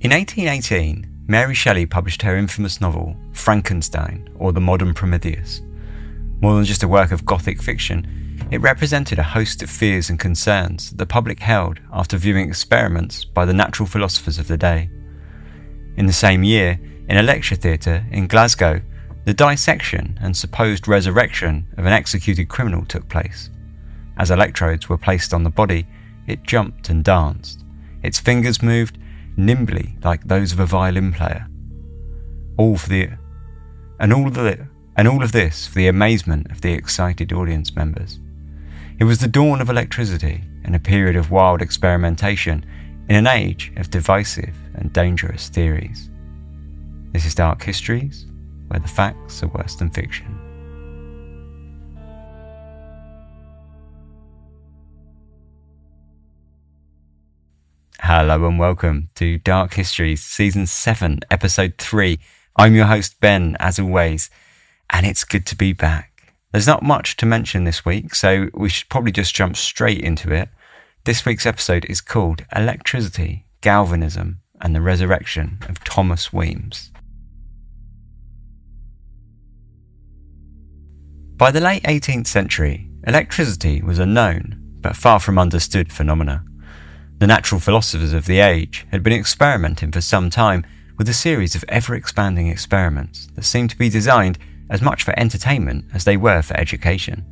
In 1818, Mary Shelley published her infamous novel, Frankenstein, or The Modern Prometheus. More than just a work of Gothic fiction, it represented a host of fears and concerns that the public held after viewing experiments by the natural philosophers of the day. In the same year, in a lecture theatre in Glasgow, the dissection and supposed resurrection of an executed criminal took place. As electrodes were placed on the body, it jumped and danced. Its fingers moved nimbly like those of a violin player. All for the and all the and all of this for the amazement of the excited audience members. It was the dawn of electricity and a period of wild experimentation in an age of divisive and dangerous theories. This is Dark Histories, where the facts are worse than fiction. Hello and welcome to Dark Histories, Season 7, Episode 3. I'm your host, Ben, as always, and it's good to be back. There's not much to mention this week, so we should probably just jump straight into it. This week's episode is called Electricity, Galvanism, and the Resurrection of Thomas Weems. By the late 18th century, electricity was a known, but far from understood phenomena. The natural philosophers of the age had been experimenting for some time with a series of ever expanding experiments that seemed to be designed as much for entertainment as they were for education.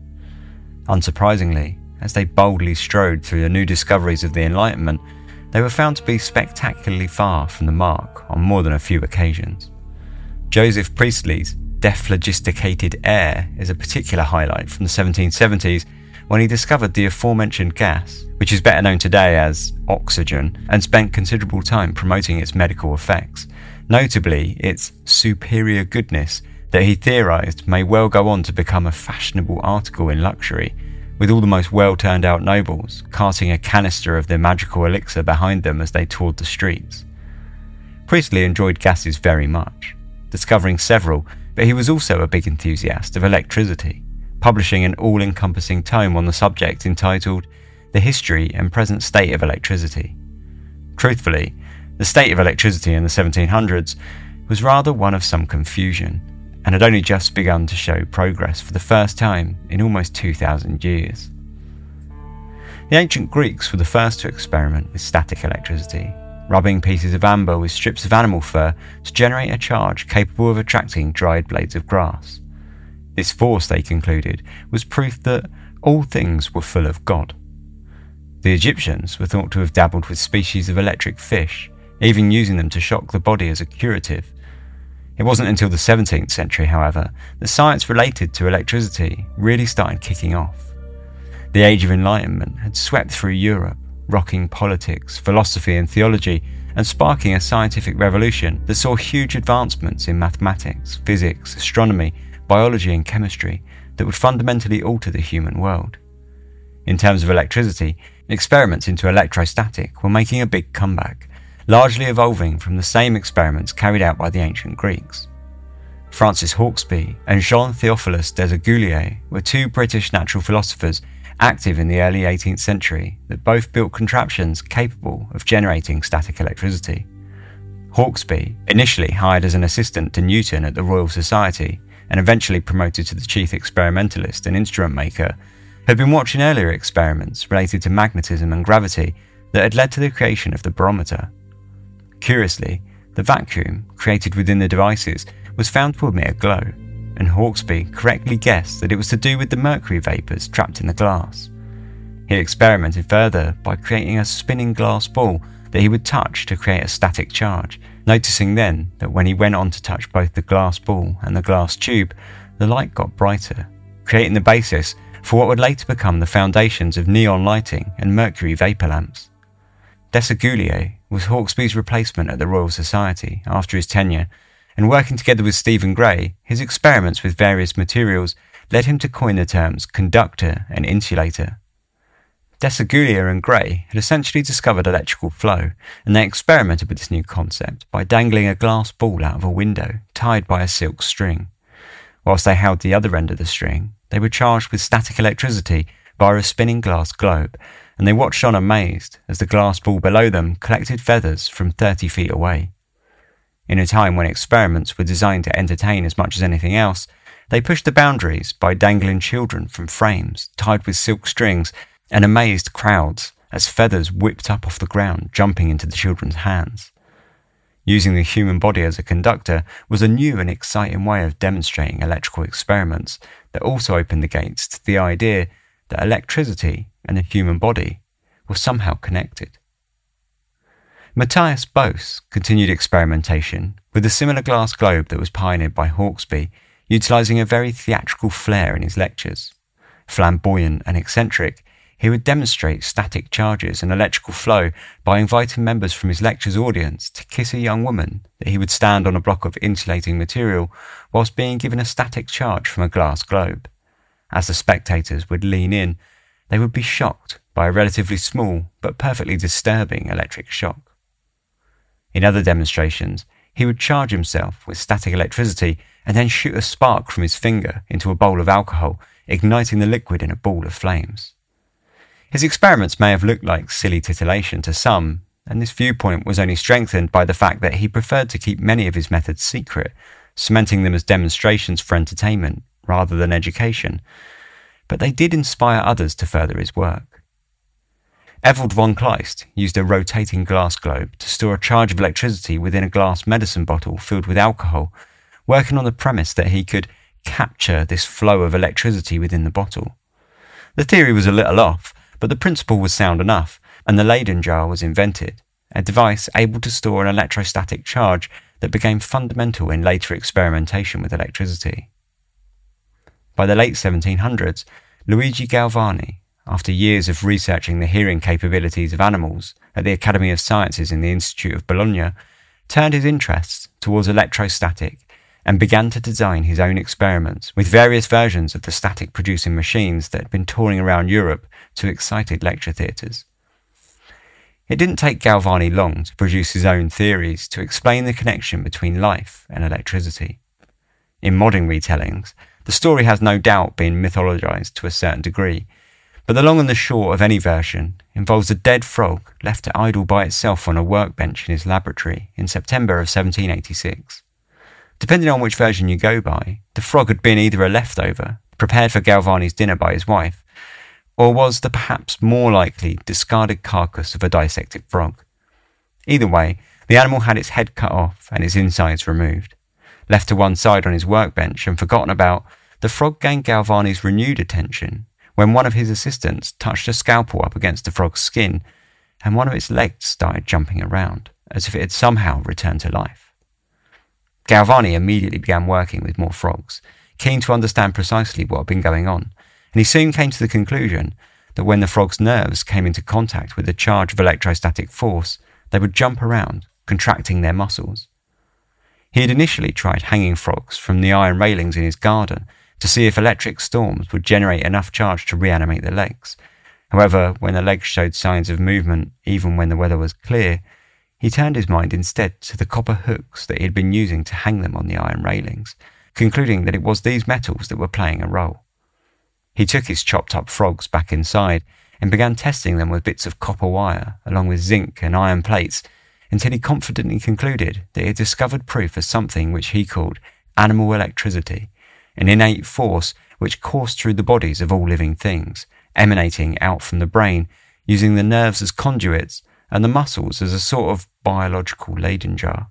Unsurprisingly, as they boldly strode through the new discoveries of the Enlightenment, they were found to be spectacularly far from the mark on more than a few occasions. Joseph Priestley's dephlogisticated air is a particular highlight from the 1770s when he discovered the aforementioned gas, which is better known today as oxygen, and spent considerable time promoting its medical effects, notably its superior goodness that he theorized may well go on to become a fashionable article in luxury, with all the most well turned out nobles carting a canister of their magical elixir behind them as they toured the streets. Priestley enjoyed gases very much, discovering several, but he was also a big enthusiast of electricity publishing an all encompassing tome on the subject entitled The History and Present State of Electricity. Truthfully, the state of electricity in the 1700s was rather one of some confusion, and had only just begun to show progress for the first time in almost 2,000 years. The ancient Greeks were the first to experiment with static electricity, rubbing pieces of amber with strips of animal fur to generate a charge capable of attracting dried blades of grass. This force, they concluded, was proof that all things were full of God. The Egyptians were thought to have dabbled with species of electric fish, even using them to shock the body as a curative. It wasn't until the 17th century, however, that science related to electricity really started kicking off. The Age of Enlightenment had swept through Europe, rocking politics, philosophy, and theology, and sparking a scientific revolution that saw huge advancements in mathematics, physics, astronomy, biology, and chemistry that would fundamentally alter the human world. In terms of electricity, experiments into electrostatic were making a big comeback, largely evolving from the same experiments carried out by the ancient Greeks. Francis Hauksbee and Jean Theophilus Desaguliers were two British natural philosophers active in the early 18th century that both built contraptions capable of generating static electricity. Hauksbee, initially hired as an assistant to Newton at the Royal Society, and eventually promoted to the chief experimentalist and instrument maker, had been watching earlier experiments related to magnetism and gravity that had led to the creation of the barometer. Curiously, the vacuum created within the devices was found to emit a glow, and Hauksbee correctly guessed that it was to do with the mercury vapours trapped in the glass. He experimented further by creating a spinning glass ball that he would touch to create a static charge, noticing then that when he went on to touch both the glass ball and the glass tube, the light got brighter, creating the basis for what would later become the foundations of neon lighting and mercury vapour lamps. Desaguliers was Hauksbee's replacement at the Royal Society after his tenure, and working together with Stephen Gray, his experiments with various materials led him to coin the terms conductor and insulator. Desaguliers and Gray had essentially discovered electrical flow, and they experimented with this new concept by dangling a glass ball out of a window tied by a silk string. Whilst they held the other end of the string, they were charged with static electricity via a spinning glass globe, and they watched on amazed as the glass ball below them collected feathers from 30 feet away. In a time when experiments were designed to entertain as much as anything else, they pushed the boundaries by dangling children from frames tied with silk strings and amazed crowds as feathers whipped up off the ground, jumping into the children's hands. Using the human body as a conductor was a new and exciting way of demonstrating electrical experiments that also opened the gates to the idea that electricity and the human body were somehow connected. Matthias Bose continued experimentation with a similar glass globe that was pioneered by Hauksbee, utilizing a very theatrical flair in his lectures. Flamboyant and eccentric, he would demonstrate static charges and electrical flow by inviting members from his lecture's audience to kiss a young woman that he would stand on a block of insulating material whilst being given a static charge from a glass globe. As the spectators would lean in, they would be shocked by a relatively small but perfectly disturbing electric shock. In other demonstrations, he would charge himself with static electricity and then shoot a spark from his finger into a bowl of alcohol, igniting the liquid in a ball of flames. His experiments may have looked like silly titillation to some, and this viewpoint was only strengthened by the fact that he preferred to keep many of his methods secret, cementing them as demonstrations for entertainment rather than education. But they did inspire others to further his work. Ewald von Kleist used a rotating glass globe to store a charge of electricity within a glass medicine bottle filled with alcohol, working on the premise that he could capture this flow of electricity within the bottle. The theory was a little off, but the principle was sound enough, and the Leyden jar was invented, a device able to store an electrostatic charge that became fundamental in later experimentation with electricity. By the late 1700s, Luigi Galvani, after years of researching the hearing capabilities of animals at the Academy of Sciences in the Institute of Bologna, turned his interests towards electrostatic and began to design his own experiments with various versions of the static producing machines that had been touring around Europe to excited lecture theatres. It didn't take Galvani long to produce his own theories to explain the connection between life and electricity. In modern retellings, the story has no doubt been mythologized to a certain degree, but the long and the short of any version involves a dead frog left to idle by itself on a workbench in his laboratory in September of 1786. Depending on which version you go by, the frog had been either a leftover, prepared for Galvani's dinner by his wife, or was the perhaps more likely discarded carcass of a dissected frog. Either way, the animal had its head cut off and its insides removed. Left to one side on his workbench and forgotten about, the frog gained Galvani's renewed attention when one of his assistants touched a scalpel up against the frog's skin and one of its legs started jumping around, as if it had somehow returned to life. Galvani immediately began working with more frogs, keen to understand precisely what had been going on, and he soon came to the conclusion that when the frog's nerves came into contact with a charge of electrostatic force, they would jump around, contracting their muscles. He had initially tried hanging frogs from the iron railings in his garden to see if electric storms would generate enough charge to reanimate the legs. However, when the legs showed signs of movement, even when the weather was clear, he turned his mind instead to the copper hooks that he had been using to hang them on the iron railings, concluding that it was these metals that were playing a role. He took his chopped up frogs back inside and began testing them with bits of copper wire, along with zinc and iron plates, until he confidently concluded that he had discovered proof of something which he called animal electricity, an innate force which coursed through the bodies of all living things, emanating out from the brain, using the nerves as conduits and the muscles as a sort of biological Leyden jar.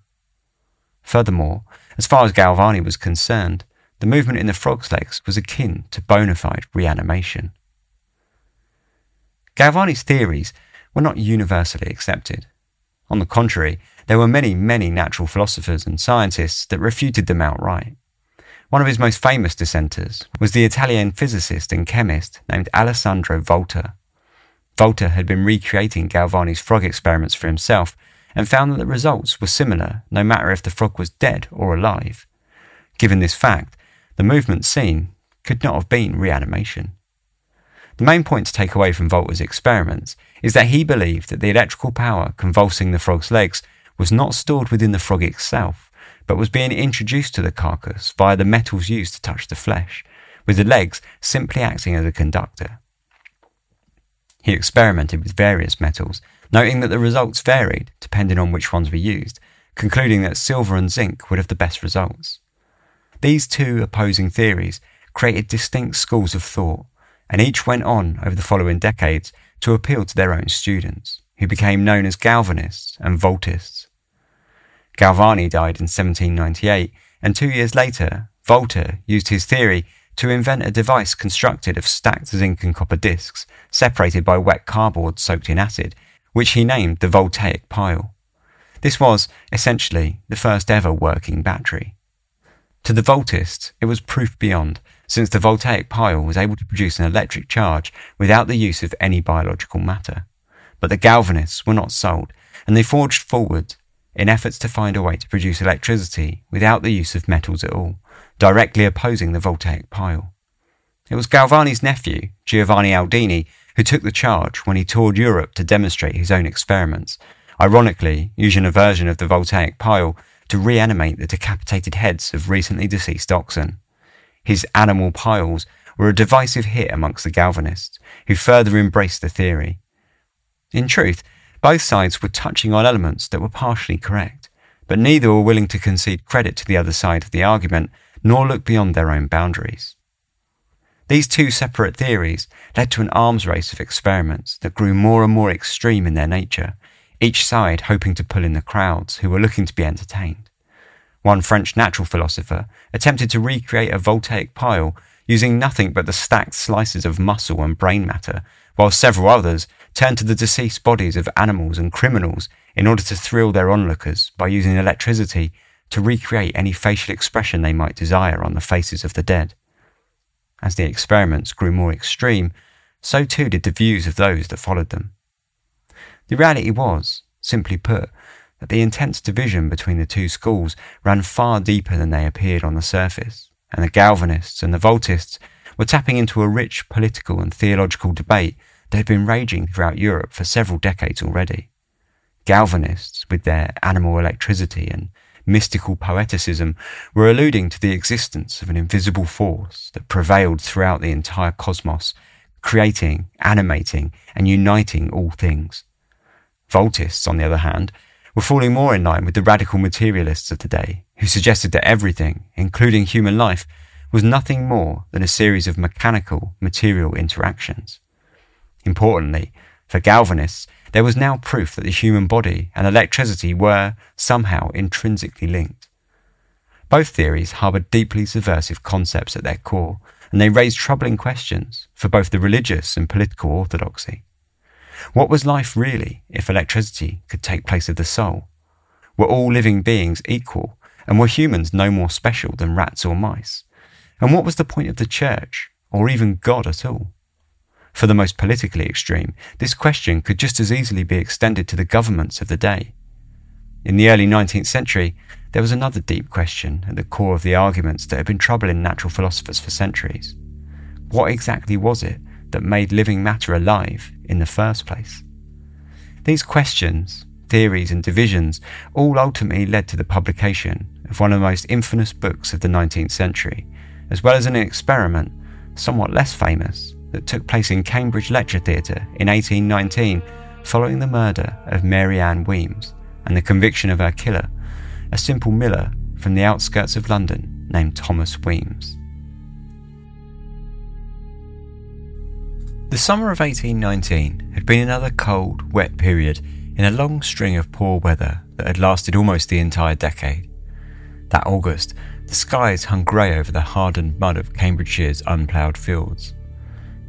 Furthermore, as far as Galvani was concerned, the movement in the frog's legs was akin to bona fide reanimation. Galvani's theories were not universally accepted. On the contrary, there were many, many natural philosophers and scientists that refuted them outright. One of his most famous dissenters was the Italian physicist and chemist named Alessandro Volta. Volta had been recreating Galvani's frog experiments for himself and found that the results were similar no matter if the frog was dead or alive. Given this fact, the movement seen could not have been reanimation. The main point to take away from Volta's experiments is that he believed that the electrical power convulsing the frog's legs was not stored within the frog itself, but was being introduced to the carcass via the metals used to touch the flesh, with the legs simply acting as a conductor. He experimented with various metals, noting that the results varied depending on which ones were used, concluding that silver and zinc would have the best results. These two opposing theories created distinct schools of thought, and each went on over the following decades to appeal to their own students, who became known as Galvanists and Voltists. Galvani died in 1798, and two years later, Volta used his theory to invent a device constructed of stacked zinc and copper discs separated by wet cardboard soaked in acid, which he named the voltaic pile. This was, essentially, the first ever working battery. To the voltists, it was proof beyond, since the voltaic pile was able to produce an electric charge without the use of any biological matter. But the galvanists were not sold, and they forged forward in efforts to find a way to produce electricity without the use of metals at all, directly opposing the voltaic pile. It was Galvani's nephew, Giovanni Aldini, who took the charge when he toured Europe to demonstrate his own experiments, ironically using a version of the voltaic pile to reanimate the decapitated heads of recently deceased oxen. His animal piles were a divisive hit amongst the Galvanists, who further embraced the theory. In truth, both sides were touching on elements that were partially correct, but neither were willing to concede credit to the other side of the argument nor look beyond their own boundaries. These two separate theories led to an arms race of experiments that grew more and more extreme in their nature, each side hoping to pull in the crowds who were looking to be entertained. One French natural philosopher attempted to recreate a voltaic pile using nothing but the stacked slices of muscle and brain matter, while several others turned to the deceased bodies of animals and criminals in order to thrill their onlookers by using electricity to recreate any facial expression they might desire on the faces of the dead. As the experiments grew more extreme, so too did the views of those that followed them. The reality was, simply put, that the intense division between the two schools ran far deeper than they appeared on the surface, and the Galvanists and the Voltists were tapping into a rich political and theological debate that had been raging throughout Europe for several decades already. Galvanists, with their animal electricity and mystical poeticism, were alluding to the existence of an invisible force that prevailed throughout the entire cosmos, creating, animating, and uniting all things. Voltists, on the other hand, were falling more in line with the radical materialists of the day, who suggested that everything, including human life, was nothing more than a series of mechanical, material interactions. Importantly, for Galvanists, there was now proof that the human body and electricity were somehow intrinsically linked. Both theories harboured deeply subversive concepts at their core, and they raised troubling questions for both the religious and political orthodoxy. What was life really if electricity could take place of the soul? Were all living beings equal, and were humans no more special than rats or mice? And what was the point of the church, or even God at all? For the most politically extreme, this question could just as easily be extended to the governments of the day. In the early 19th century, there was another deep question at the core of the arguments that had been troubling natural philosophers for centuries. What exactly was it that made living matter alive in the first place? These questions, theories, and divisions all ultimately led to the publication of one of the most infamous books of the 19th century, as well as an experiment, somewhat less famous, that took place in Cambridge Lecture Theatre in 1819 following the murder of Mary Ann Weems and the conviction of her killer, a simple miller from the outskirts of London named Thomas Weems. The summer of 1819 had been another cold, wet period in a long string of poor weather that had lasted almost the entire decade. That August, the skies hung grey over the hardened mud of Cambridgeshire's unploughed fields.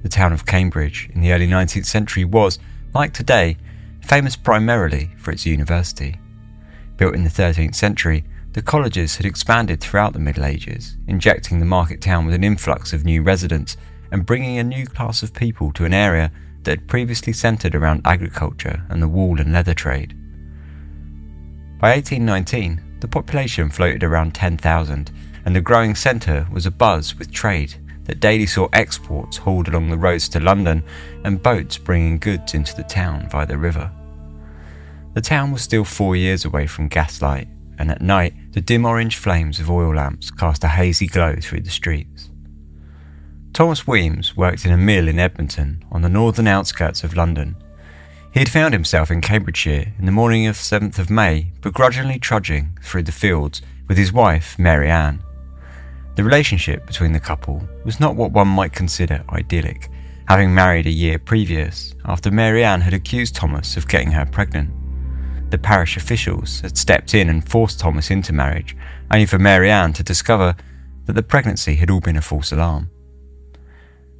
The town of Cambridge in the early 19th century was, like today, famous primarily for its university. Built in the 13th century, the colleges had expanded throughout the Middle Ages, injecting the market town with an influx of new residents and bringing a new class of people to an area that had previously centred around agriculture and the wool and leather trade. By 1819, the population floated around 10,000, and the growing centre was abuzz with trade that daily saw exports hauled along the roads to London and boats bringing goods into the town via the river. The town was still four years away from gaslight, and at night the dim orange flames of oil lamps cast a hazy glow through the streets. Thomas Weems worked in a mill in Edmonton on the northern outskirts of London. He had found himself in Cambridgeshire in the morning of 7th of May, begrudgingly trudging through the fields with his wife, Mary Ann. The relationship between the couple was not what one might consider idyllic, having married a year previous after Mary Ann had accused Thomas of getting her pregnant. The parish officials had stepped in and forced Thomas into marriage, only for Mary Ann to discover that the pregnancy had all been a false alarm.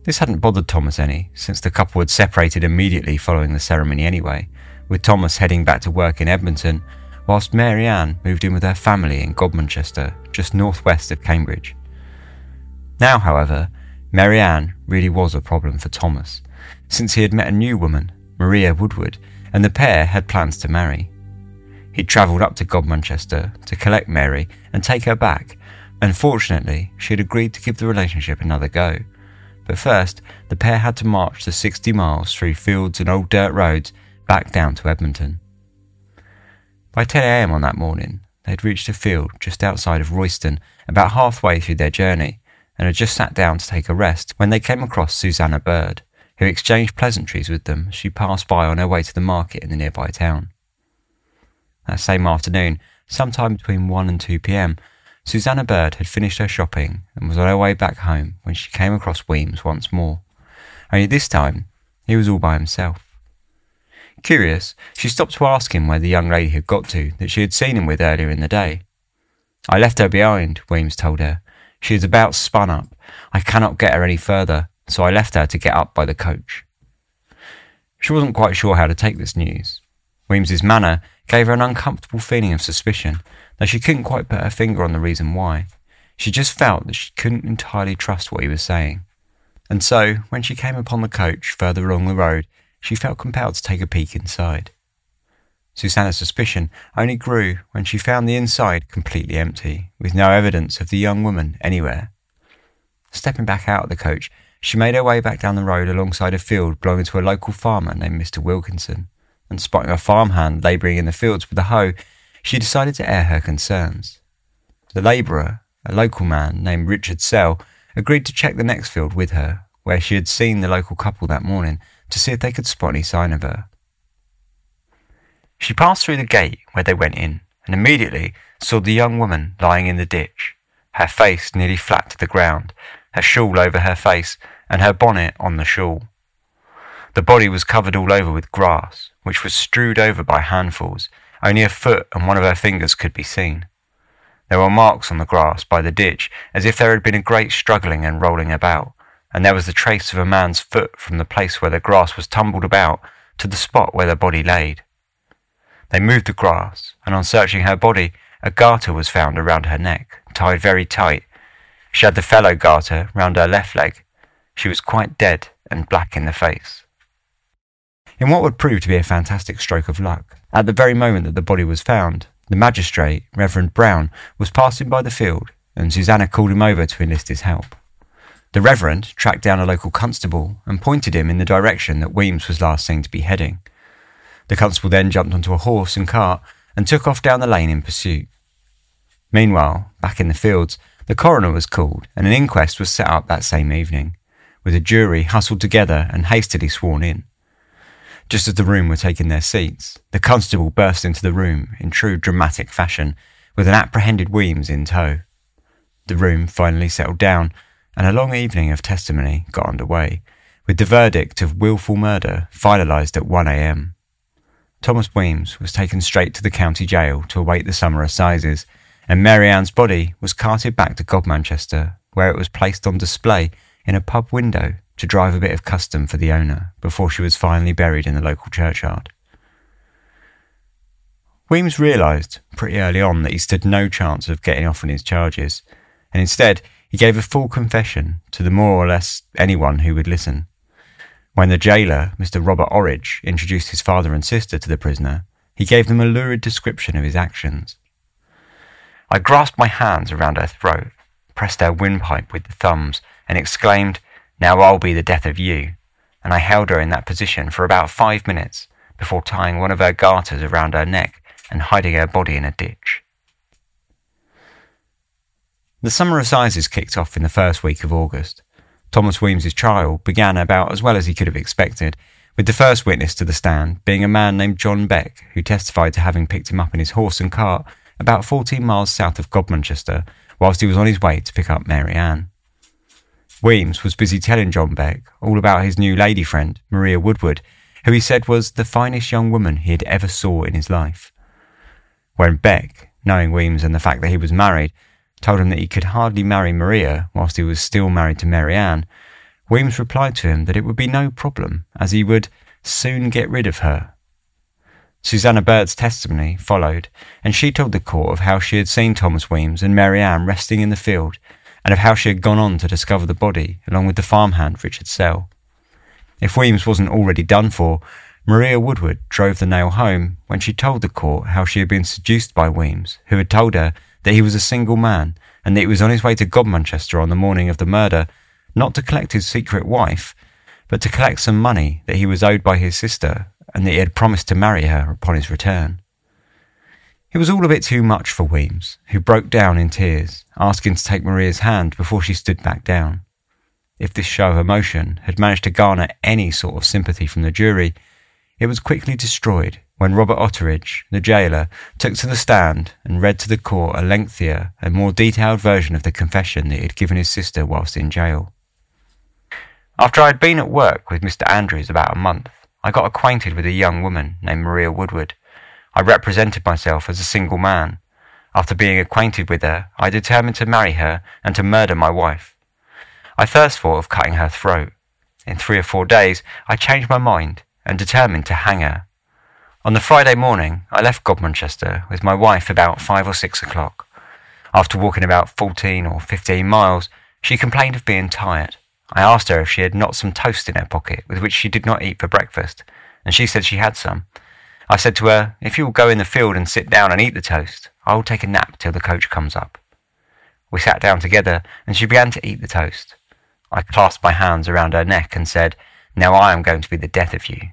This hadn't bothered Thomas any, since the couple had separated immediately following the ceremony anyway, with Thomas heading back to work in Edmonton, whilst Mary Ann moved in with her family in Godmanchester, just northwest of Cambridge. Now, however, Mary Ann really was a problem for Thomas, since he had met a new woman, Maria Woodward, and the pair had plans to marry. He'd travelled up to Godmanchester to collect Mary and take her back, and fortunately, she had agreed to give the relationship another go but first, the pair had to march the 60 miles through fields and old dirt roads back down to Edmonton. By 10am on that morning, they had reached a field just outside of Royston, about halfway through their journey, and had just sat down to take a rest when they came across Susanna Bird, who exchanged pleasantries with them as she passed by on her way to the market in the nearby town. That same afternoon, sometime between 1 and 2 pm, Susanna Bird had finished her shopping and was on her way back home when she came across Weems once more. Only this time, he was all by himself. Curious, she stopped to ask him where the young lady had got to that she had seen him with earlier in the day. I left her behind, Weems told her. She is about spun up. I cannot get her any further, so I left her to get up by the coach. She wasn't quite sure how to take this news. Weems's manner gave her an uncomfortable feeling of suspicion, though she couldn't quite put her finger on the reason why. She just felt that she couldn't entirely trust what he was saying. And so, when she came upon the coach further along the road, she felt compelled to take a peek inside. Susanna's suspicion only grew when she found the inside completely empty, with no evidence of the young woman anywhere. Stepping back out of the coach, she made her way back down the road alongside a field belonging to a local farmer named Mr. Wilkinson, and spotting a farmhand labouring in the fields with a hoe, she decided to air her concerns. The labourer, a local man named Richard Sell, agreed to check the next field with her, where she had seen the local couple that morning, to see if they could spot any sign of her. She passed through the gate where they went in, and immediately saw the young woman lying in the ditch, her face nearly flat to the ground, her shawl over her face, and her bonnet on the shawl. The body was covered all over with grass, which was strewed over by handfuls, only a foot and one of her fingers could be seen. There were marks on the grass by the ditch, as if there had been a great struggling and rolling about, and there was the trace of a man's foot from the place where the grass was tumbled about to the spot where the body laid. They moved the grass, and on searching her body, a garter was found around her neck, tied very tight. She had the fellow garter round her left leg. She was quite dead and black in the face. In what would prove to be a fantastic stroke of luck, at the very moment that the body was found, the magistrate, Reverend Brown, was passing by the field, and Susanna called him over to enlist his help. The Reverend tracked down a local constable and pointed him in the direction that Weems was last seen to be heading. The constable then jumped onto a horse and cart and took off down the lane in pursuit. Meanwhile, back in the fields, the coroner was called and an inquest was set up that same evening, with a jury hustled together and hastily sworn in. Just as the room were taking their seats, the constable burst into the room in true dramatic fashion, with an apprehended Weems in tow. The room finally settled down, and a long evening of testimony got under way, with the verdict of wilful murder finalised at 1am. Thomas Weems was taken straight to the county jail to await the summer assizes, and Mary Ann's body was carted back to Godmanchester, where it was placed on display in a pub window to drive a bit of custom for the owner before she was finally buried in the local churchyard. Weems realised pretty early on that he stood no chance of getting off on his charges, and instead he gave a full confession to the more or less anyone who would listen. When the jailer, Mr. Robert Orridge, introduced his father and sister to the prisoner, he gave them a lurid description of his actions. I grasped my hands around her throat, pressed her windpipe with the thumbs, and exclaimed, now I'll be the death of you. And I held her in that position for about five minutes before tying one of her garters around her neck and hiding her body in a ditch. The summer assizes kicked off in the first week of August. Thomas Weems's trial began about as well as he could have expected, with the first witness to the stand being a man named John Beck, who testified to having picked him up in his horse and cart about 14 miles south of Godmanchester whilst he was on his way to pick up Mary Ann. Weems was busy telling John Beck all about his new lady friend, Maria Woodward, who he said was the finest young woman he had ever saw in his life. When Beck, knowing Weems and the fact that he was married, told him that he could hardly marry Maria whilst he was still married to Mary Ann, Weems replied to him that it would be no problem, as he would soon get rid of her. Susanna Bird's testimony followed, and she told the court of how she had seen Thomas Weems and Mary Ann resting in the field and of how she had gone on to discover the body along with the farmhand Richard Sell. If Weems wasn't already done for, Maria Woodward drove the nail home when she told the court how she had been seduced by Weems, who had told her that he was a single man and that he was on his way to Godmanchester on the morning of the murder, not to collect his secret wife, but to collect some money that he was owed by his sister and that he had promised to marry her upon his return. It was all a bit too much for Weems, who broke down in tears, asking to take Maria's hand before she stood back down. If this show of emotion had managed to garner any sort of sympathy from the jury, it was quickly destroyed when Robert Otteridge, the jailer, took to the stand and read to the court a lengthier and more detailed version of the confession that he had given his sister whilst in jail. After I had been at work with Mr. Andrews about a month, I got acquainted with a young woman named Maria Woodward, I represented myself as a single man. After being acquainted with her, I determined to marry her and to murder my wife. I first thought of cutting her throat. In three or four days, I changed my mind and determined to hang her. On the Friday morning, I left Godmanchester with my wife about five or six o'clock. After walking about 14 or 15 miles, she complained of being tired. I asked her if she had not some toast in her pocket with which she did not eat for breakfast, and she said she had some. I said to her, If you will go in the field and sit down and eat the toast, I will take a nap till the coach comes up. We sat down together, and she began to eat the toast. I clasped my hands around her neck and said, Now I am going to be the death of you.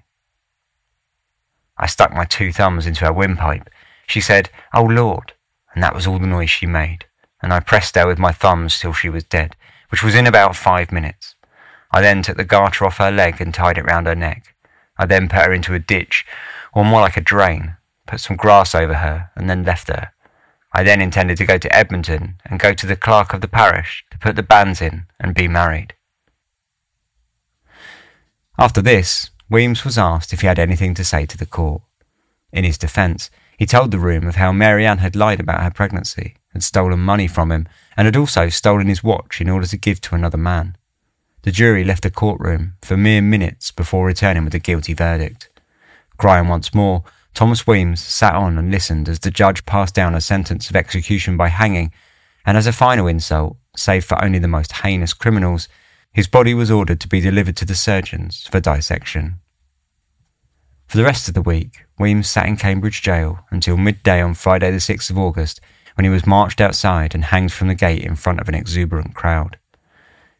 I stuck my two thumbs into her windpipe. She said, Oh Lord, and that was all the noise she made, and I pressed her with my thumbs till she was dead, which was in about five minutes. I then took the garter off her leg and tied it round her neck. I then put her into a ditch or more like a drain, put some grass over her, and then left her. I then intended to go to Edmonton and go to the clerk of the parish to put the banns in and be married. After this, Weems was asked if he had anything to say to the court. In his defence, he told the room of how Mary Ann had lied about her pregnancy, had stolen money from him, and had also stolen his watch in order to give to another man. The jury left the courtroom for mere minutes before returning with a guilty verdict. Crying once more, Thomas Weems sat on and listened as the judge passed down a sentence of execution by hanging, and as a final insult, save for only the most heinous criminals, his body was ordered to be delivered to the surgeons for dissection. For the rest of the week, Weems sat in Cambridge jail until midday on Friday, the 6th of August, when he was marched outside and hanged from the gate in front of an exuberant crowd.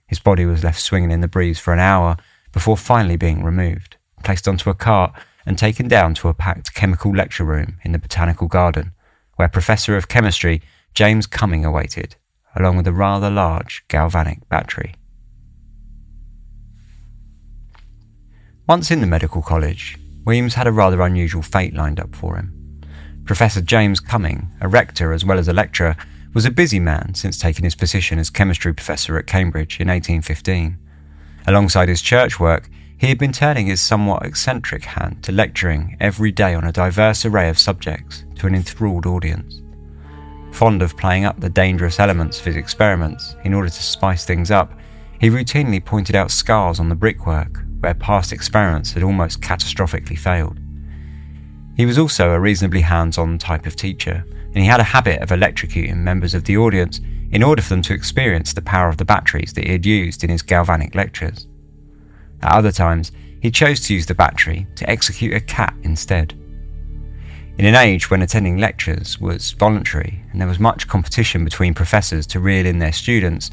His body was left swinging in the breeze for an hour before finally being removed, placed onto a cart, and taken down to a packed chemical lecture room in the Botanical Garden, where Professor of Chemistry James Cumming awaited, along with a rather large galvanic battery. Once in the medical college, Weems had a rather unusual fate lined up for him. Professor James Cumming, a rector as well as a lecturer, was a busy man since taking his position as chemistry professor at Cambridge in 1815. Alongside his church work, he had been turning his somewhat eccentric hand to lecturing every day on a diverse array of subjects to an enthralled audience. Fond of playing up the dangerous elements of his experiments in order to spice things up, he routinely pointed out scars on the brickwork where past experiments had almost catastrophically failed. He was also a reasonably hands on type of teacher, and he had a habit of electrocuting members of the audience in order for them to experience the power of the batteries that he had used in his galvanic lectures. At other times, he chose to use the battery to execute a cat instead. In an age when attending lectures was voluntary and there was much competition between professors to reel in their students,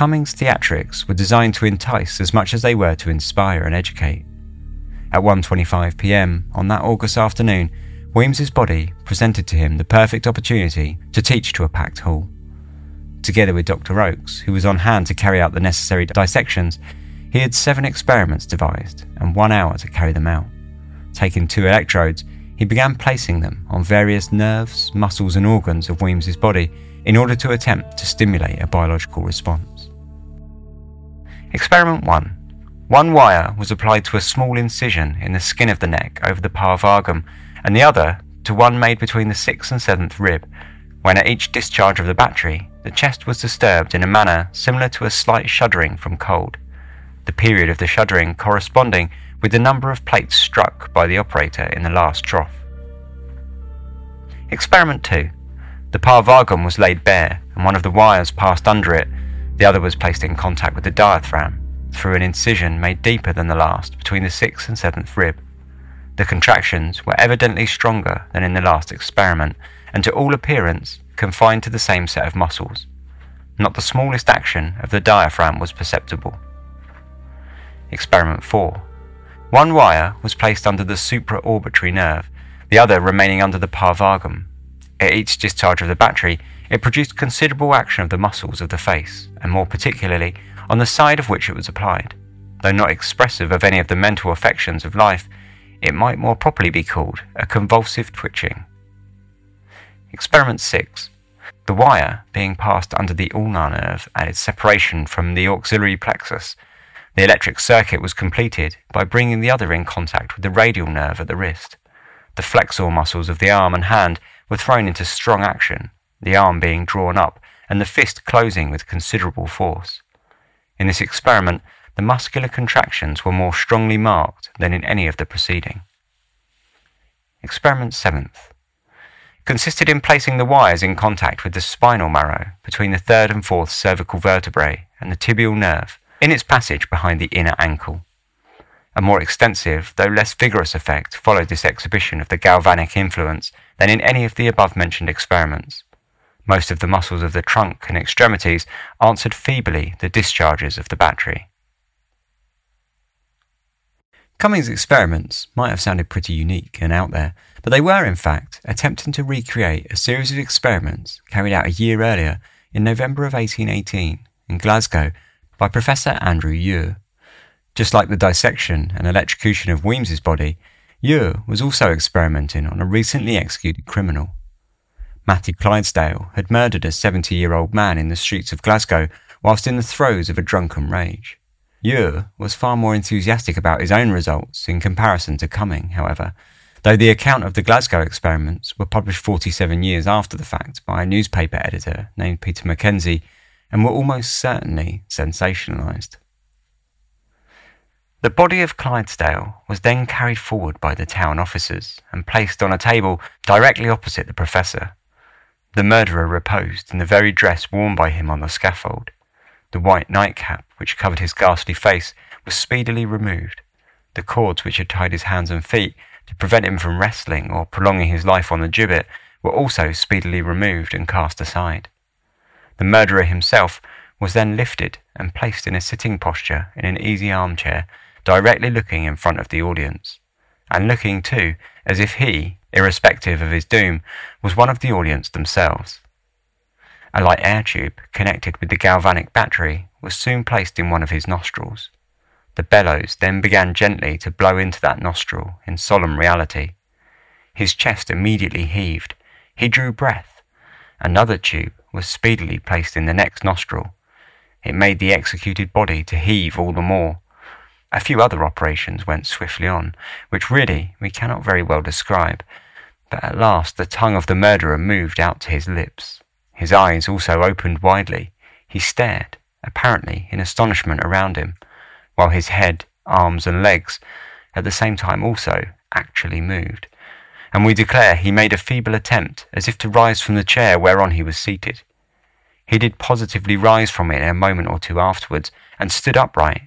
Cumming's theatrics were designed to entice as much as they were to inspire and educate. At 1:25 p.m. on that August afternoon, Weems's body presented to him the perfect opportunity to teach to a packed hall. Together with Dr. Oakes, who was on hand to carry out the necessary dissections, he had seven experiments devised and one hour to carry them out. Taking two electrodes, he began placing them on various nerves, muscles, and organs of Weems's body in order to attempt to stimulate a biological response. Experiment 1. One wire was applied to a small incision in the skin of the neck over the pars vagum, and the other to one made between the sixth and seventh rib, when at each discharge of the battery, the chest was disturbed in a manner similar to a slight shuddering from cold the period of the shuddering corresponding with the number of plates struck by the operator in the last trough. Experiment 2. The pars vagum was laid bare and one of the wires passed under it, the other was placed in contact with the diaphragm through an incision made deeper than the last between the sixth and seventh rib. The contractions were evidently stronger than in the last experiment, and to all appearance confined to the same set of muscles. Not the smallest action of the diaphragm was perceptible. Experiment 4. One wire was placed under the supraorbitary nerve, the other remaining under the pars vagum. At each discharge of the battery, it produced considerable action of the muscles of the face, and more particularly on the side of which it was applied. Though not expressive of any of the mental affections of life, it might more properly be called a convulsive twitching. Experiment 6. The wire being passed under the ulnar nerve at its separation from the auxiliary plexus the electric circuit was completed by bringing the other in contact with the radial nerve at the wrist. The flexor muscles of the arm and hand were thrown into strong action, the arm being drawn up and the fist closing with considerable force. In this experiment, the muscular contractions were more strongly marked than in any of the preceding. Experiment 7th consisted in placing the wires in contact with the spinal marrow between the third and fourth cervical vertebrae and the tibial nerve in its passage behind the inner ankle. A more extensive, though less vigorous effect followed this exhibition of the galvanic influence than in any of the above mentioned experiments. Most of the muscles of the trunk and extremities answered feebly the discharges of the battery. Cumming's experiments might have sounded pretty unique and out there, but they were, in fact, attempting to recreate a series of experiments carried out a year earlier in November of 1818 in Glasgow by Professor Andrew Ure. Just like the dissection and electrocution of Weems's body, Ure was also experimenting on a recently executed criminal. Matthew Clydesdale had murdered a 70 year old man in the streets of Glasgow whilst in the throes of a drunken rage. Ure was far more enthusiastic about his own results in comparison to Cumming, however, though the account of the Glasgow experiments were published 47 years after the fact by a newspaper editor named Peter Mackenzie and were almost certainly sensationalised. The body of Clydesdale was then carried forward by the town officers and placed on a table directly opposite the professor. The murderer reposed in the very dress worn by him on the scaffold. The white nightcap which covered his ghastly face was speedily removed. The cords which had tied his hands and feet to prevent him from wrestling or prolonging his life on the gibbet were also speedily removed and cast aside. The murderer himself was then lifted and placed in a sitting posture in an easy armchair, directly looking in front of the audience, and looking too as if he, irrespective of his doom, was one of the audience themselves. A light air tube connected with the galvanic battery was soon placed in one of his nostrils. The bellows then began gently to blow into that nostril in solemn reality. His chest immediately heaved. He drew breath. Another tube was speedily placed in the next nostril. It made the executed body to heave all the more. A few other operations went swiftly on, which really we cannot very well describe, but at last the tongue of the murderer moved out to his lips. His eyes also opened widely. He stared, apparently in astonishment around him, while his head, arms, and legs at the same time also actually moved and we declare he made a feeble attempt as if to rise from the chair whereon he was seated. He did positively rise from it in a moment or two afterwards, and stood upright,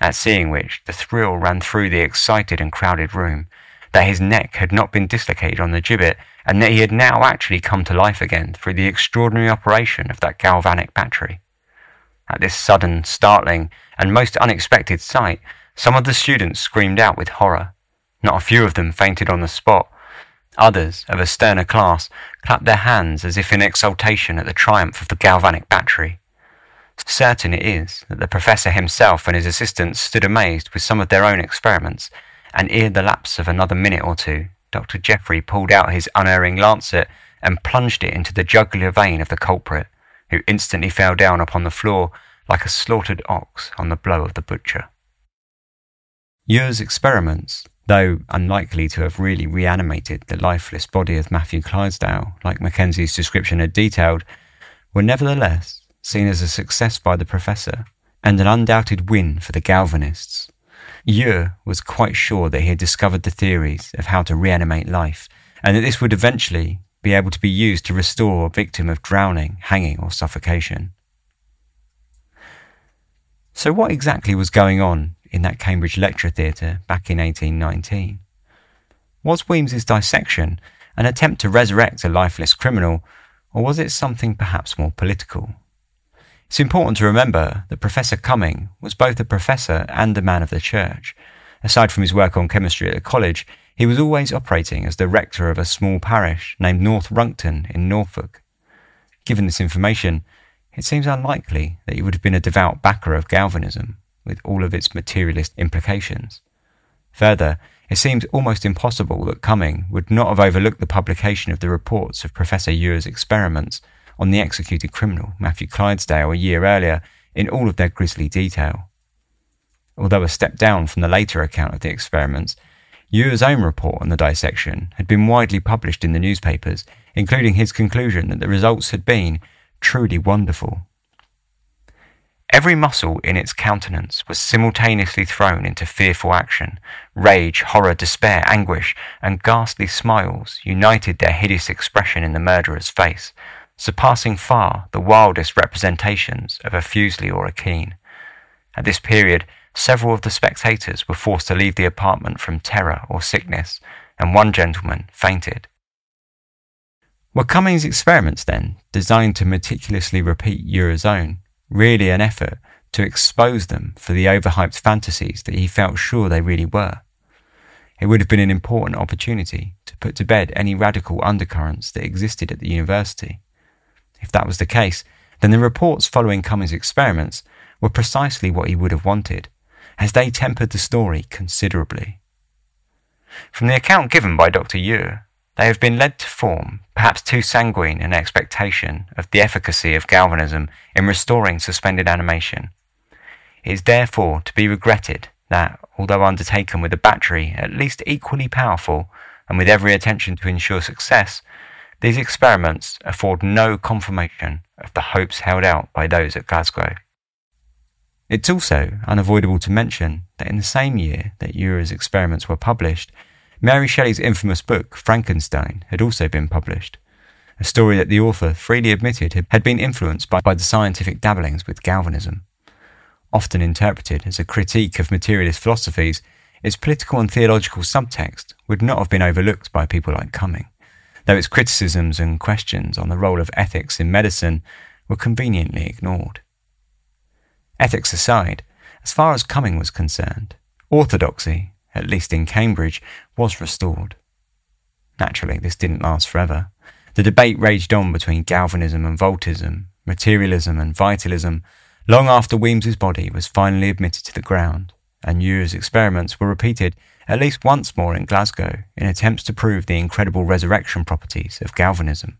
at seeing which the thrill ran through the excited and crowded room, that his neck had not been dislocated on the gibbet, and that he had now actually come to life again through the extraordinary operation of that galvanic battery. At this sudden, startling, and most unexpected sight, some of the students screamed out with horror. Not a few of them fainted on the spot, Others, of a sterner class, clapped their hands as if in exultation at the triumph of the galvanic battery. Certain it is that the professor himself and his assistants stood amazed with some of their own experiments, and ere the lapse of another minute or two, Dr. Jeffrey pulled out his unerring lancet and plunged it into the jugular vein of the culprit, who instantly fell down upon the floor like a slaughtered ox on the blow of the butcher. Ure's experiments, though unlikely to have really reanimated the lifeless body of Matthew Clydesdale, like Mackenzie's description had detailed, were nevertheless seen as a success by the professor and an undoubted win for the Galvanists. Ure was quite sure that he had discovered the theories of how to reanimate life, and that this would eventually be able to be used to restore a victim of drowning, hanging, or suffocation. So, what exactly was going on in that Cambridge lecture theatre back in 1819? Was Weems's dissection an attempt to resurrect a lifeless criminal, or was it something perhaps more political? It's important to remember that Professor Cumming was both a professor and a man of the church. Aside from his work on chemistry at the college, he was always operating as the rector of a small parish named North Runcton in Norfolk. Given this information, it seems unlikely that he would have been a devout backer of Galvanism, with all of its materialist implications. Further, it seems almost impossible that Cumming would not have overlooked the publication of the reports of Professor Ure's experiments on the executed criminal, Matthew Clydesdale, a year earlier, in all of their grisly detail. Although a step down from the later account of the experiments, Ure's own report on the dissection had been widely published in the newspapers, including his conclusion that the results had been truly wonderful. Every muscle in its countenance was simultaneously thrown into fearful action. Rage, horror, despair, anguish, and ghastly smiles united their hideous expression in the murderer's face, surpassing far the wildest representations of a Fuseli or a Kean. At this period, several of the spectators were forced to leave the apartment from terror or sickness, and one gentleman fainted. Were Cumming's experiments, then, designed to meticulously repeat Ure's own, really an effort to expose them for the overhyped fantasies that he felt sure they really were? It would have been an important opportunity to put to bed any radical undercurrents that existed at the university. If that was the case, then the reports following Cumming's experiments were precisely what he would have wanted, as they tempered the story considerably. From the account given by Dr. Ure, they have been led to form perhaps too sanguine an expectation of the efficacy of galvanism in restoring suspended animation. It is therefore to be regretted that, although undertaken with a battery at least equally powerful and with every attention to ensure success, these experiments afford no confirmation of the hopes held out by those at Glasgow. It's also unavoidable to mention that in the same year that Ure's experiments were published, Mary Shelley's infamous book, Frankenstein, had also been published, a story that the author freely admitted had been influenced by, by the scientific dabblings with Galvanism. Often interpreted as a critique of materialist philosophies, its political and theological subtext would not have been overlooked by people like Cumming though its criticisms and questions on the role of ethics in medicine were conveniently ignored. Ethics aside, as far as Cumming was concerned, orthodoxy, at least in Cambridge, was restored. Naturally, this didn't last forever. The debate raged on between Galvanism and Voltism, materialism and vitalism, long after Weems's body was finally admitted to the ground, and Ure's experiments were repeated at least once more in Glasgow in attempts to prove the incredible resurrection properties of galvanism.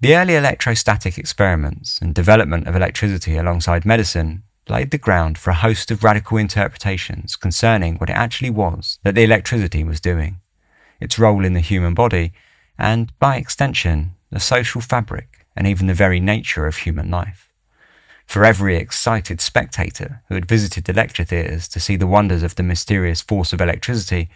The early electrostatic experiments and development of electricity alongside medicine laid the ground for a host of radical interpretations concerning what it actually was that the electricity was doing, its role in the human body, and, by extension, the social fabric and even the very nature of human life. For every excited spectator who had visited the lecture theatres to see the wonders of the mysterious force of electricity,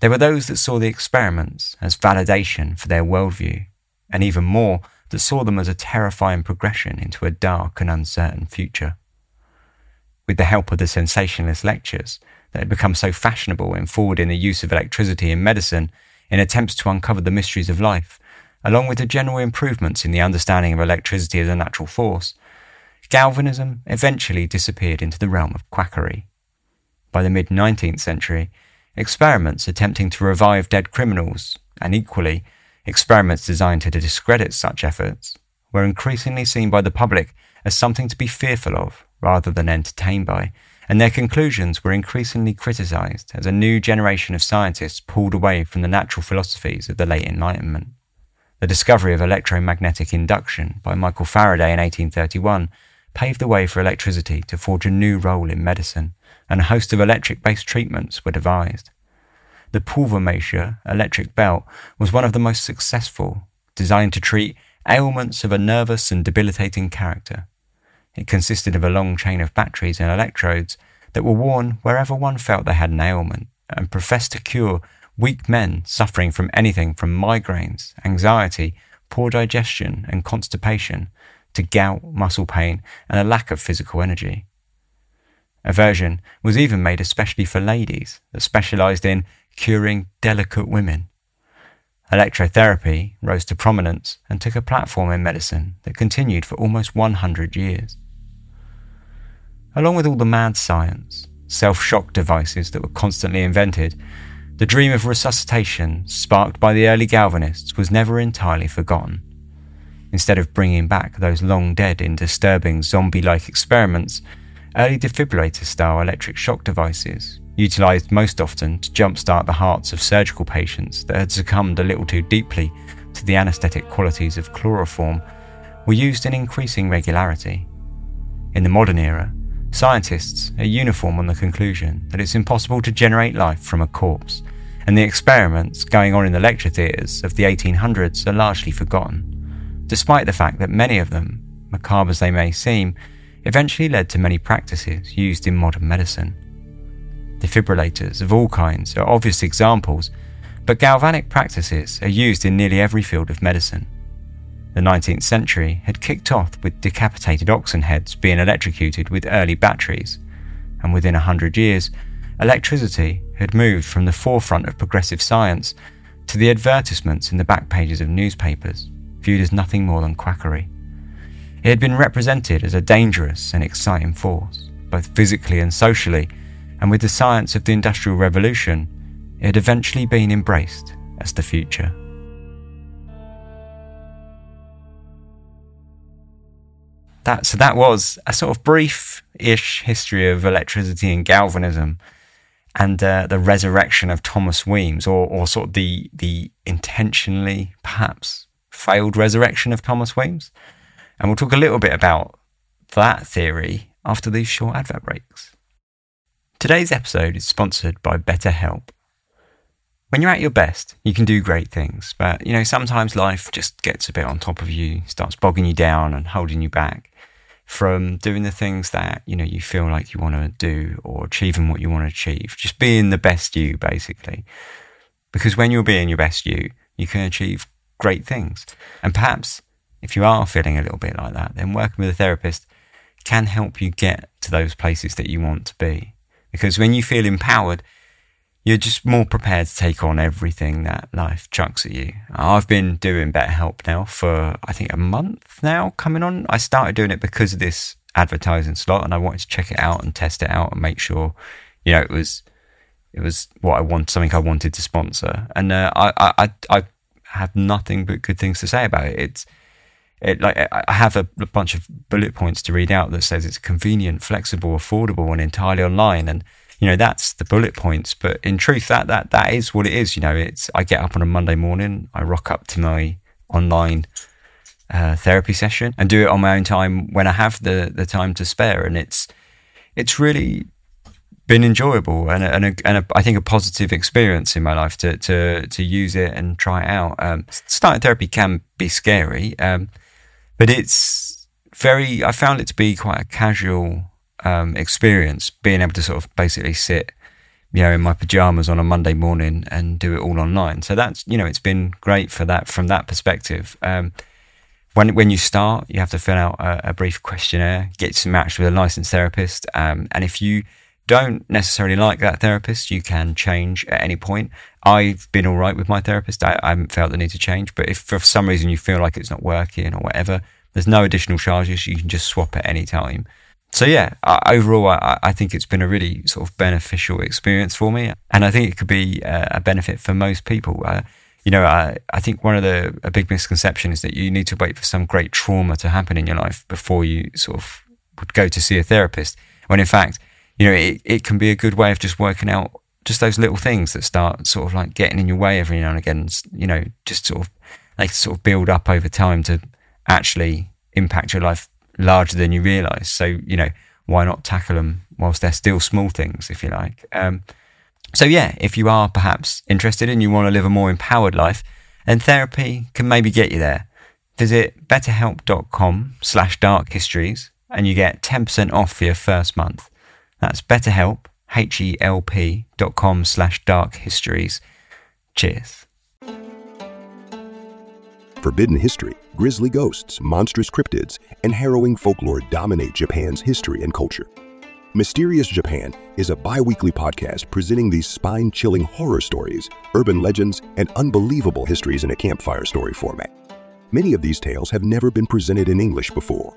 there were those that saw the experiments as validation for their worldview, and even more that saw them as a terrifying progression into a dark and uncertain future. With the help of the sensationalist lectures that had become so fashionable in forwarding the use of electricity in medicine in attempts to uncover the mysteries of life, along with the general improvements in the understanding of electricity as a natural force, Galvanism eventually disappeared into the realm of quackery. By the mid 19th century, experiments attempting to revive dead criminals, and equally, experiments designed to discredit such efforts, were increasingly seen by the public as something to be fearful of rather than entertained by, and their conclusions were increasingly criticized as a new generation of scientists pulled away from the natural philosophies of the late Enlightenment. The discovery of electromagnetic induction by Michael Faraday in 1831 paved the way for electricity to forge a new role in medicine, and a host of electric based treatments were devised. The Pulvermacher electric belt was one of the most successful, designed to treat ailments of a nervous and debilitating character. It consisted of a long chain of batteries and electrodes that were worn wherever one felt they had an ailment and professed to cure weak men suffering from anything from migraines, anxiety, poor digestion, and constipation to gout, muscle pain, and a lack of physical energy. A version was even made especially for ladies that specialized in curing delicate women. Electrotherapy rose to prominence and took a platform in medicine that continued for almost 100 years. Along with all the mad science, self shock devices that were constantly invented, the dream of resuscitation, sparked by the early Galvanists, was never entirely forgotten. Instead of bringing back those long dead in disturbing zombie like experiments, early defibrillator style electric shock devices, utilised most often to jumpstart the hearts of surgical patients that had succumbed a little too deeply to the anaesthetic qualities of chloroform, were used in increasing regularity. In the modern era, Scientists are uniform on the conclusion that it's impossible to generate life from a corpse, and the experiments going on in the lecture theatres of the 1800s are largely forgotten, despite the fact that many of them, macabre as they may seem, eventually led to many practices used in modern medicine. Defibrillators of all kinds are obvious examples, but galvanic practices are used in nearly every field of medicine. The 19th century had kicked off with decapitated oxen heads being electrocuted with early batteries, and within a hundred years, electricity had moved from the forefront of progressive science to the advertisements in the back pages of newspapers, viewed as nothing more than quackery. It had been represented as a dangerous and exciting force, both physically and socially, and with the science of the Industrial Revolution, it had eventually been embraced as the future. that so that was a sort of brief-ish history of electricity and galvanism and uh, the resurrection of Thomas Weems, or, or sort of the the intentionally perhaps failed resurrection of Thomas Weems. And we'll talk a little bit about that theory after these short advert breaks. Today's episode is sponsored by BetterHelp. When you're at your best, you can do great things, but you know, sometimes life just gets a bit on top of you, starts bogging you down and holding you back from doing the things that you know you feel like you want to do or achieving what you want to achieve just being the best you basically because when you're being your best you you can achieve great things and perhaps if you are feeling a little bit like that then working with a therapist can help you get to those places that you want to be because when you feel empowered you're just more prepared to take on everything that life chucks at you. I've been doing BetterHelp now for, I think, a month now coming on. I started doing it because of this advertising slot and I wanted to check it out and test it out and make sure, you know, it was, it was what I want, something I wanted to sponsor. And uh, I, I, I have nothing but good things to say about it. It's, it like I have a, bunch of bullet points to read out that says it's convenient, flexible, affordable, and entirely online. And you know that's the bullet points but in truth that that that is what it is you know it's i get up on a monday morning i rock up to my online uh, therapy session and do it on my own time when i have the the time to spare and it's it's really been enjoyable and a, and, a, and a, I think a positive experience in my life to to to use it and try it out. Um, starting therapy can be scary, um, but it's very. I found it to be quite a casual um, experience being able to sort of basically sit, you know, in my pajamas on a Monday morning and do it all online. So that's you know, it's been great for that from that perspective. Um, when when you start, you have to fill out a, brief questionnaire, get matched with a licensed therapist, um, and if you don't necessarily like that therapist, you can change at any point. I've been all right with my therapist. I, I haven't felt the need to change. But if for some reason you feel like it's not working or whatever, there's no additional charges. You can just swap at any time. so yeah, overall, I, I, think it's been a really sort of beneficial experience for me, and I think it could be a benefit for most people. Uh, you know, I, I think one of the a big misconception is that you need to wait for some great trauma to happen in your life before you sort of would go to see a therapist. When in fact, you know, it, it can be a good way of just working out just those little things that start sort of like getting in your way every now and again. You know, just sort of they sort of build up over time to actually impact your life larger than you realize. So, you know, why not tackle them whilst they're still small things, if you like? Um, so, yeah, if you are perhaps interested and you want to live a more empowered life, then therapy can maybe get you there. Visit betterhelp.com slash dark histories and you get 10% off for your first month. That's betterhelp, H-E-L-P dot com slash dark histories. Cheers. Forbidden history, grisly ghosts, monstrous cryptids, and harrowing folklore dominate Japan's history and culture. Mysterious Japan is a bi weekly podcast presenting these spine chilling horror stories, urban legends, and unbelievable histories in a campfire story format. Many of these tales have never been presented in English before.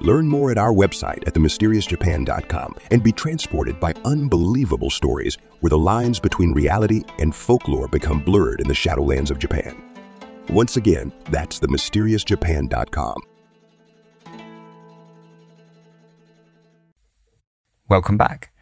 Learn more at our website at themysteriousjapan.com and be transported by unbelievable stories where the lines between reality and folklore become blurred in the shadowlands of Japan. Once again, that's themysteriousjapan.com. Welcome back.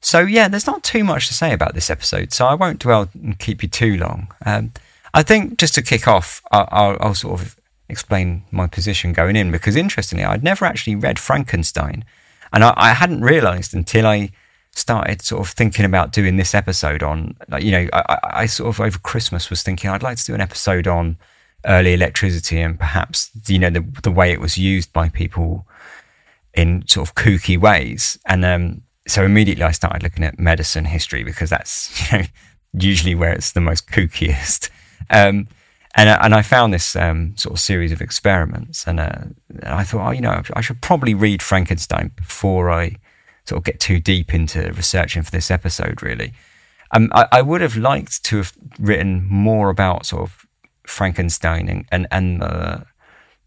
So, yeah, there's not too much to say about this episode, so I won't dwell and keep you too long. Um, I think just to kick off, I'll, I'll, I'll sort of explain my position going in because interestingly, I'd never actually read Frankenstein. And I, I hadn't realized until I started sort of thinking about doing this episode on, like, you know, I, I, sort of over Christmas was thinking I'd like to do an episode on early electricity and perhaps, you know, the, the way it was used by people in sort of kooky ways. And um, so immediately I started looking at medicine history because that's, you know, usually where it's the most kookiest. Um, and, and I found this um, sort of series of experiments, and, uh, and I thought, oh, you know, I should probably read Frankenstein before I sort of get too deep into researching for this episode, really. Um, I, I, would have liked to have written more about sort of Frankenstein and, and, and the,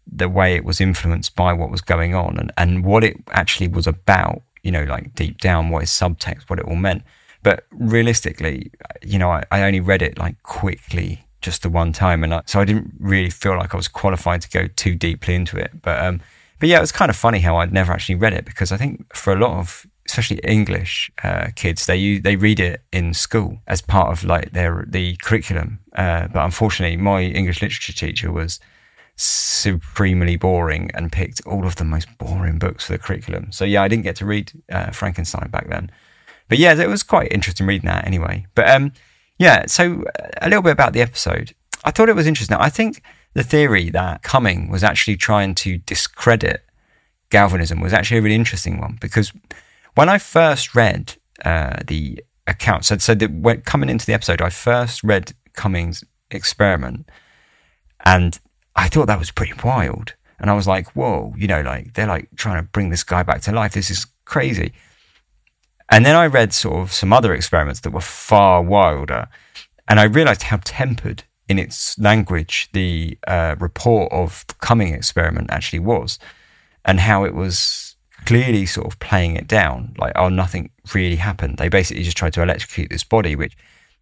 the way it was influenced by what was going on and, and what it actually was about, you know, like deep down, what subtext, what it all meant. But realistically, you know, I, I only read it like quickly just the one time. And I, so I didn't really feel like I was qualified to go too deeply into it. But, um, but yeah, it was kind of funny how I'd never actually read it because I think for a lot of especially English uh, kids, they they read it in school as part of like their the curriculum. Uh, but unfortunately, my English literature teacher was supremely boring and picked all of the most boring books for the curriculum. So yeah, I didn't get to read uh, Frankenstein back then. But yeah, it was quite interesting reading that anyway. But um, yeah, so a little bit about the episode. I thought it was interesting. I think the theory that Cumming was actually trying to discredit Galvanism was actually a really interesting one because when I first read uh, the account, so, so that when coming into the episode, I first read Cumming's experiment and I thought that was pretty wild. And I was like, whoa, you know, like they're like trying to bring this guy back to life. This is crazy. And then I read sort of some other experiments that were far wilder. And I realized how tempered in its language the uh, report of the Cumming experiment actually was, and how it was clearly sort of playing it down like, oh, nothing really happened. They basically just tried to electrocute this body, which,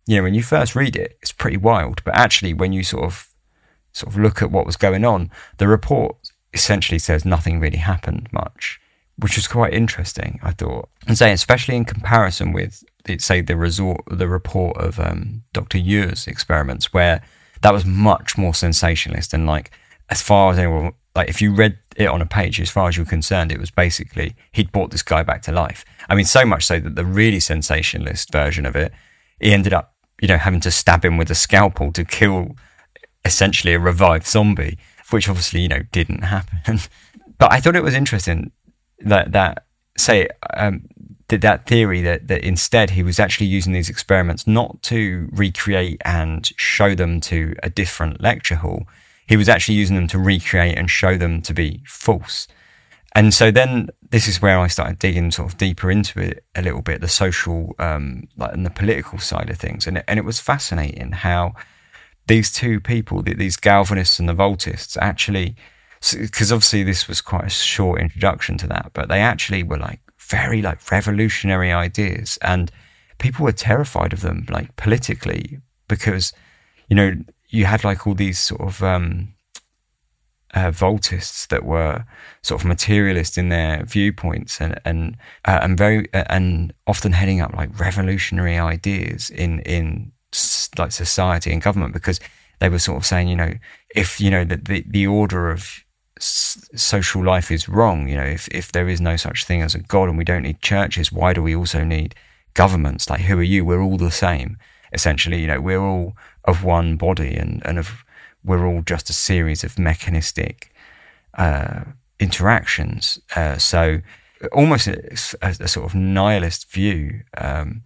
you know, when you first read it, it's pretty wild. But actually, when you sort of sort of look at what was going on, the report essentially says nothing really happened much, which was quite interesting, I thought. And say, especially in comparison with, say, the resort, the report of um, Dr. Ure's experiments, where that was much more sensationalist and like, as far as anyone, like, if you read it on a page, as far as you were concerned, it was basically he'd brought this guy back to life. I mean, so much so that the really sensationalist version of it, he ended up, you know, having to stab him with a scalpel to kill essentially a revived zombie, which obviously, you know, didn't happen. but I thought it was interesting that, that say, um, that, that theory that, that instead he was actually using these experiments not to recreate and show them to a different lecture hall. He was actually using them to recreate and show them to be false. And so then this is where I started digging sort of deeper into it a little bit, the social, um, like, and the political side of things. And and it was fascinating how these two people, these Galvanists and the Voltists, actually, because obviously this was quite a short introduction to that, but they actually were like very like revolutionary ideas, and people were terrified of them, like politically, because you know you had like all these sort of um, uh, Voltists that were sort of materialist in their viewpoints and and uh, and very uh, and often heading up like revolutionary ideas in in like society and government because they were sort of saying you know if you know that the the order of social life is wrong. You know, if, if there is no such thing as a God and we don't need churches, why do we also need governments? Like, who are you? We're all the same. Essentially, you know, we're all of one body and, and of, we're all just a series of mechanistic uh, interactions. Uh, so, almost a, a, a, sort of nihilist view um,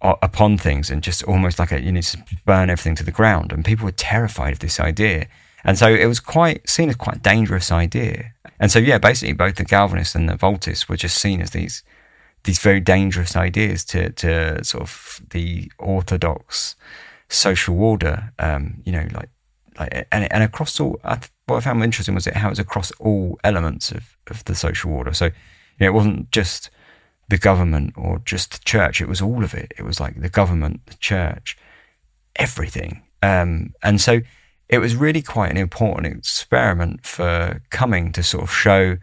upon things and just almost like a, you need to burn everything to the ground. And people were terrified of this idea. And so it was quite seen as quite a dangerous idea. And so, yeah, basically both the Galvanists and the Voltists were just seen as these these very dangerous ideas to, to sort of the orthodox social order, um, you know, like, like and, and across all, what I found interesting was it how it was across all elements of, of the social order. So, you know, it wasn't just the government or just the church, it was all of it. It was like the government, the church, everything. Um, and so it was really quite an important experiment for Cumming to sort of show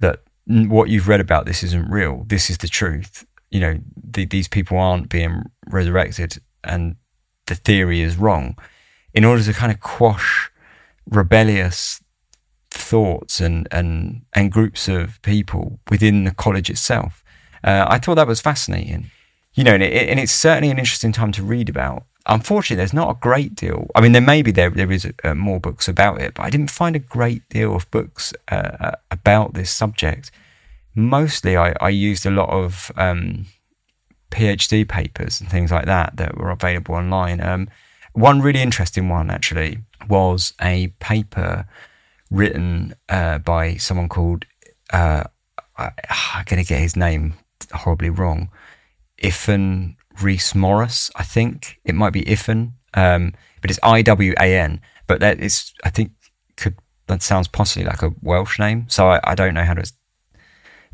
that what you've read about this isn't real. This is the truth. You know, the, these people aren't being resurrected and the theory is wrong. In order to kind of quash rebellious thoughts and, and, and groups of people within the college itself. Uh, I thought that was fascinating. You know, and, it, and it's certainly an interesting time to read about unfortunately, there's not a great deal. I mean, there maybe there there is uh, more books about it, but I didn't find a great deal of books uh, uh, about this subject. Mostly, I, I used a lot of um, PhD papers and things like that that were available online. Um, one really interesting one actually was a paper written uh, by someone called uh, I, I'm going to get his name horribly wrong. Ifan Rhys Morus, I think it might be Ifan, um, but it's I W A N. But that is, I think, could that sounds possibly like a Welsh name. So I, I don't know how to.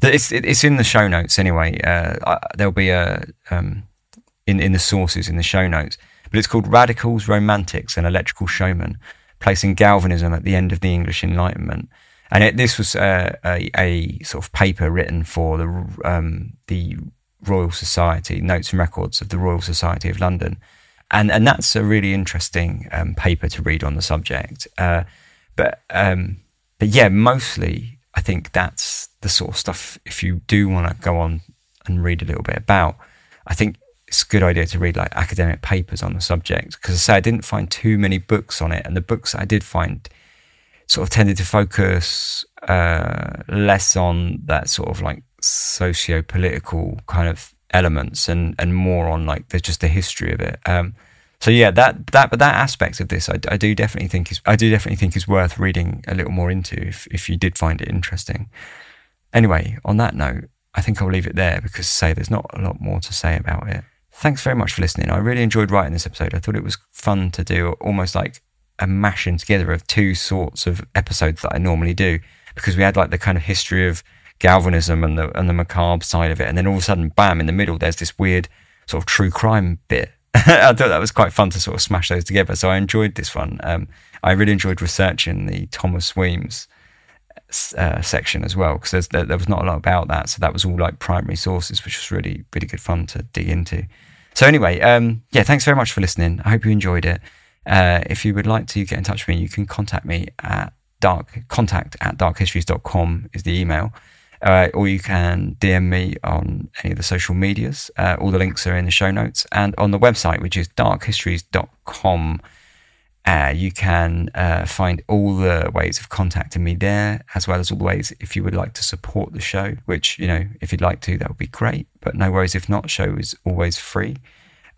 It's it's in the show notes anyway. Uh, there'll be a um, in in the sources in the show notes, but it's called Radicals, Romantics, and Electrical Showmen, placing Galvanism at the end of the English Enlightenment. And it, this was uh, a, a, sort of paper written for the um, the Royal Society, Notes and Records of the Royal Society of London. And, and that's a really interesting um, paper to read on the subject. Uh, but, um, but yeah, mostly I think that's the sort of stuff, if you do want to go on and read a little bit about, I think it's a good idea to read like academic papers on the subject. Because I say I didn't find too many books on it. And the books I did find sort of tended to focus uh, less on that sort of like socio-political kind of elements and and more on like there's just the history of it. Um, so yeah, that that but that aspect of this, I, I, do definitely think is I do definitely think is worth reading a little more into if if you did find it interesting. Anyway, on that note, I think I'll leave it there because say there's not a lot more to say about it. Thanks very much for listening. I really enjoyed writing this episode. I thought it was fun to do, almost like a mashing together of two sorts of episodes that I normally do because we had like the kind of history of Galvanism and the and the macabre side of it, and then all of a sudden, bam! In the middle, there's this weird sort of true crime bit. I thought that was quite fun to sort of smash those together. So I enjoyed this one. Um, I really enjoyed researching the Thomas Weems uh, section as well because there, there was not a lot about that. So that was all like primary sources, which was really really good fun to dig into. So anyway, um, yeah, thanks very much for listening. I hope you enjoyed it. Uh, if you would like to get in touch with me, you can contact me at dark contact at darkhistories.com is the email uh, or you can DM me on any of the social medias. Uh, all the links are in the show notes and on the website, which is darkhistories.com. Uh, you can uh, find all the ways of contacting me there, as well as all the ways if you would like to support the show, which, you know, if you'd like to, that would be great. But no worries if not, show is always free.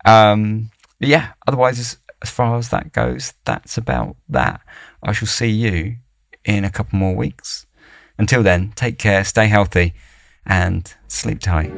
Um, yeah, otherwise, as, as far as that goes, that's about that. I shall see you in a couple more weeks. Until then, take care, stay healthy, and sleep tight.